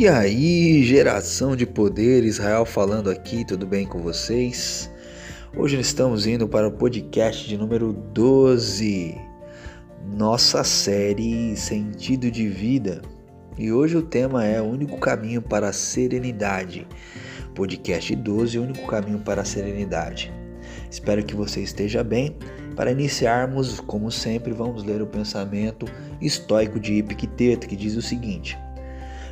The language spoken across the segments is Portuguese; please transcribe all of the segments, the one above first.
E aí, geração de poder, Israel falando aqui, tudo bem com vocês? Hoje estamos indo para o podcast de número 12, nossa série Sentido de Vida. E hoje o tema é O único caminho para a serenidade. Podcast 12, O único caminho para a serenidade. Espero que você esteja bem. Para iniciarmos, como sempre, vamos ler o pensamento estoico de Epicteto, que diz o seguinte: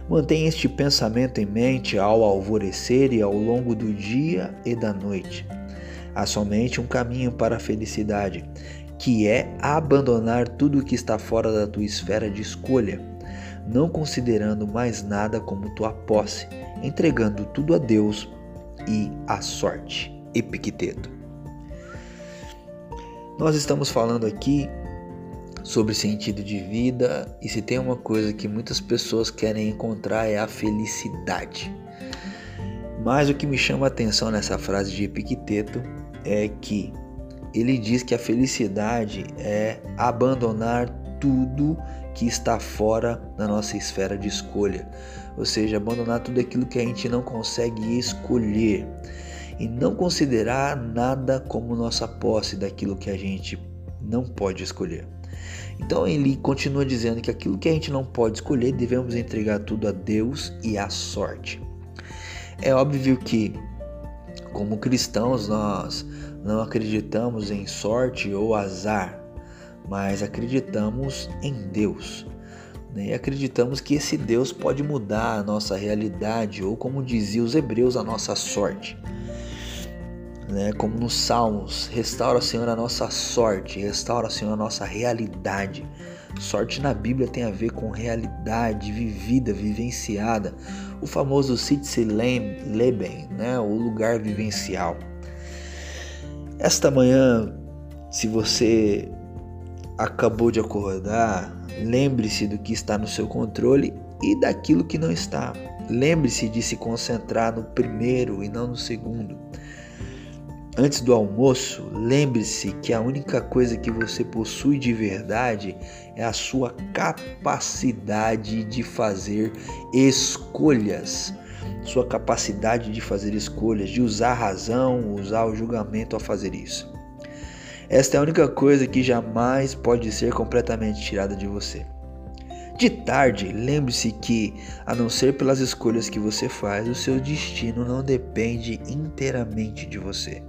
Mantenha este pensamento em mente ao alvorecer e ao longo do dia e da noite. Há somente um caminho para a felicidade, que é abandonar tudo o que está fora da tua esfera de escolha, não considerando mais nada como tua posse, entregando tudo a Deus e à sorte. Epicteto. Nós estamos falando aqui sobre sentido de vida e se tem uma coisa que muitas pessoas querem encontrar é a felicidade. Mas o que me chama a atenção nessa frase de Epicteto é que ele diz que a felicidade é abandonar tudo que está fora da nossa esfera de escolha, ou seja, abandonar tudo aquilo que a gente não consegue escolher e não considerar nada como nossa posse daquilo que a gente não pode escolher. Então ele continua dizendo que aquilo que a gente não pode escolher, devemos entregar tudo a Deus e à sorte. É óbvio que, como cristãos, nós não acreditamos em sorte ou azar, mas acreditamos em Deus. Né? E acreditamos que esse Deus pode mudar a nossa realidade, ou como diziam os hebreus, a nossa sorte né? Como nos Salmos, restaura, Senhor, a nossa sorte, restaura, Senhor, a nossa realidade. Sorte na Bíblia tem a ver com realidade vivida, vivenciada. O famoso Sitze Leben, né? O lugar vivencial. Esta manhã, se você acabou de acordar, lembre-se do que está no seu controle e daquilo que não está. Lembre-se de se concentrar no primeiro e não no segundo. Antes do almoço, lembre-se que a única coisa que você possui de verdade é a sua capacidade de fazer escolhas. Sua capacidade de fazer escolhas, de usar a razão, usar o julgamento a fazer isso. Esta é a única coisa que jamais pode ser completamente tirada de você. De tarde, lembre-se que, a não ser pelas escolhas que você faz, o seu destino não depende inteiramente de você.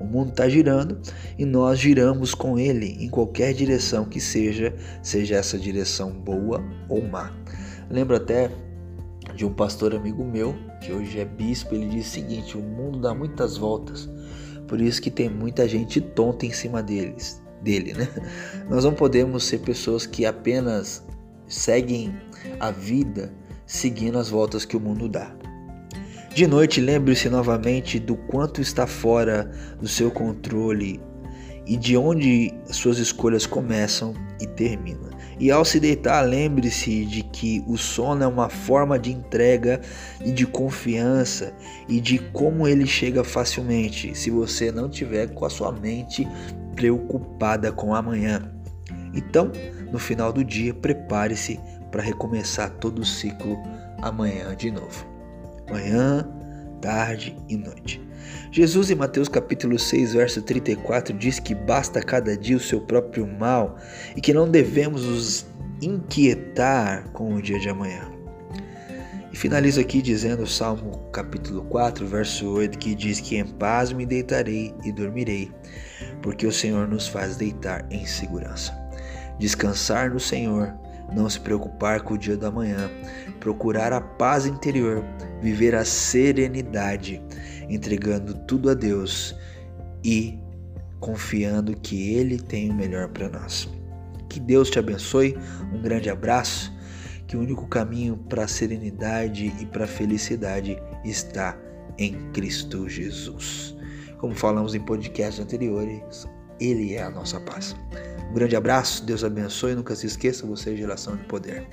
O mundo está girando e nós giramos com ele em qualquer direção que seja, seja essa direção boa ou má. Lembro até de um pastor amigo meu, que hoje é bispo, ele diz o seguinte: o mundo dá muitas voltas, por isso que tem muita gente tonta em cima deles, dele, né? Nós não podemos ser pessoas que apenas seguem a vida seguindo as voltas que o mundo dá. De noite, lembre-se novamente do quanto está fora do seu controle e de onde suas escolhas começam e terminam. E ao se deitar, lembre-se de que o sono é uma forma de entrega e de confiança e de como ele chega facilmente se você não tiver com a sua mente preocupada com amanhã. Então, no final do dia, prepare-se para recomeçar todo o ciclo amanhã de novo manhã, tarde e noite. Jesus em Mateus capítulo 6, verso 34 diz que basta cada dia o seu próprio mal e que não devemos nos inquietar com o dia de amanhã. E finalizo aqui dizendo o Salmo capítulo 4, verso 8, que diz que em paz me deitarei e dormirei, porque o Senhor nos faz deitar em segurança. Descansar no Senhor não se preocupar com o dia da manhã, procurar a paz interior, viver a serenidade, entregando tudo a Deus e confiando que Ele tem o melhor para nós. Que Deus te abençoe, um grande abraço, que o único caminho para a serenidade e para a felicidade está em Cristo Jesus. Como falamos em podcasts anteriores, Ele é a nossa paz. Um grande abraço, Deus abençoe. Nunca se esqueça, você é geração de poder.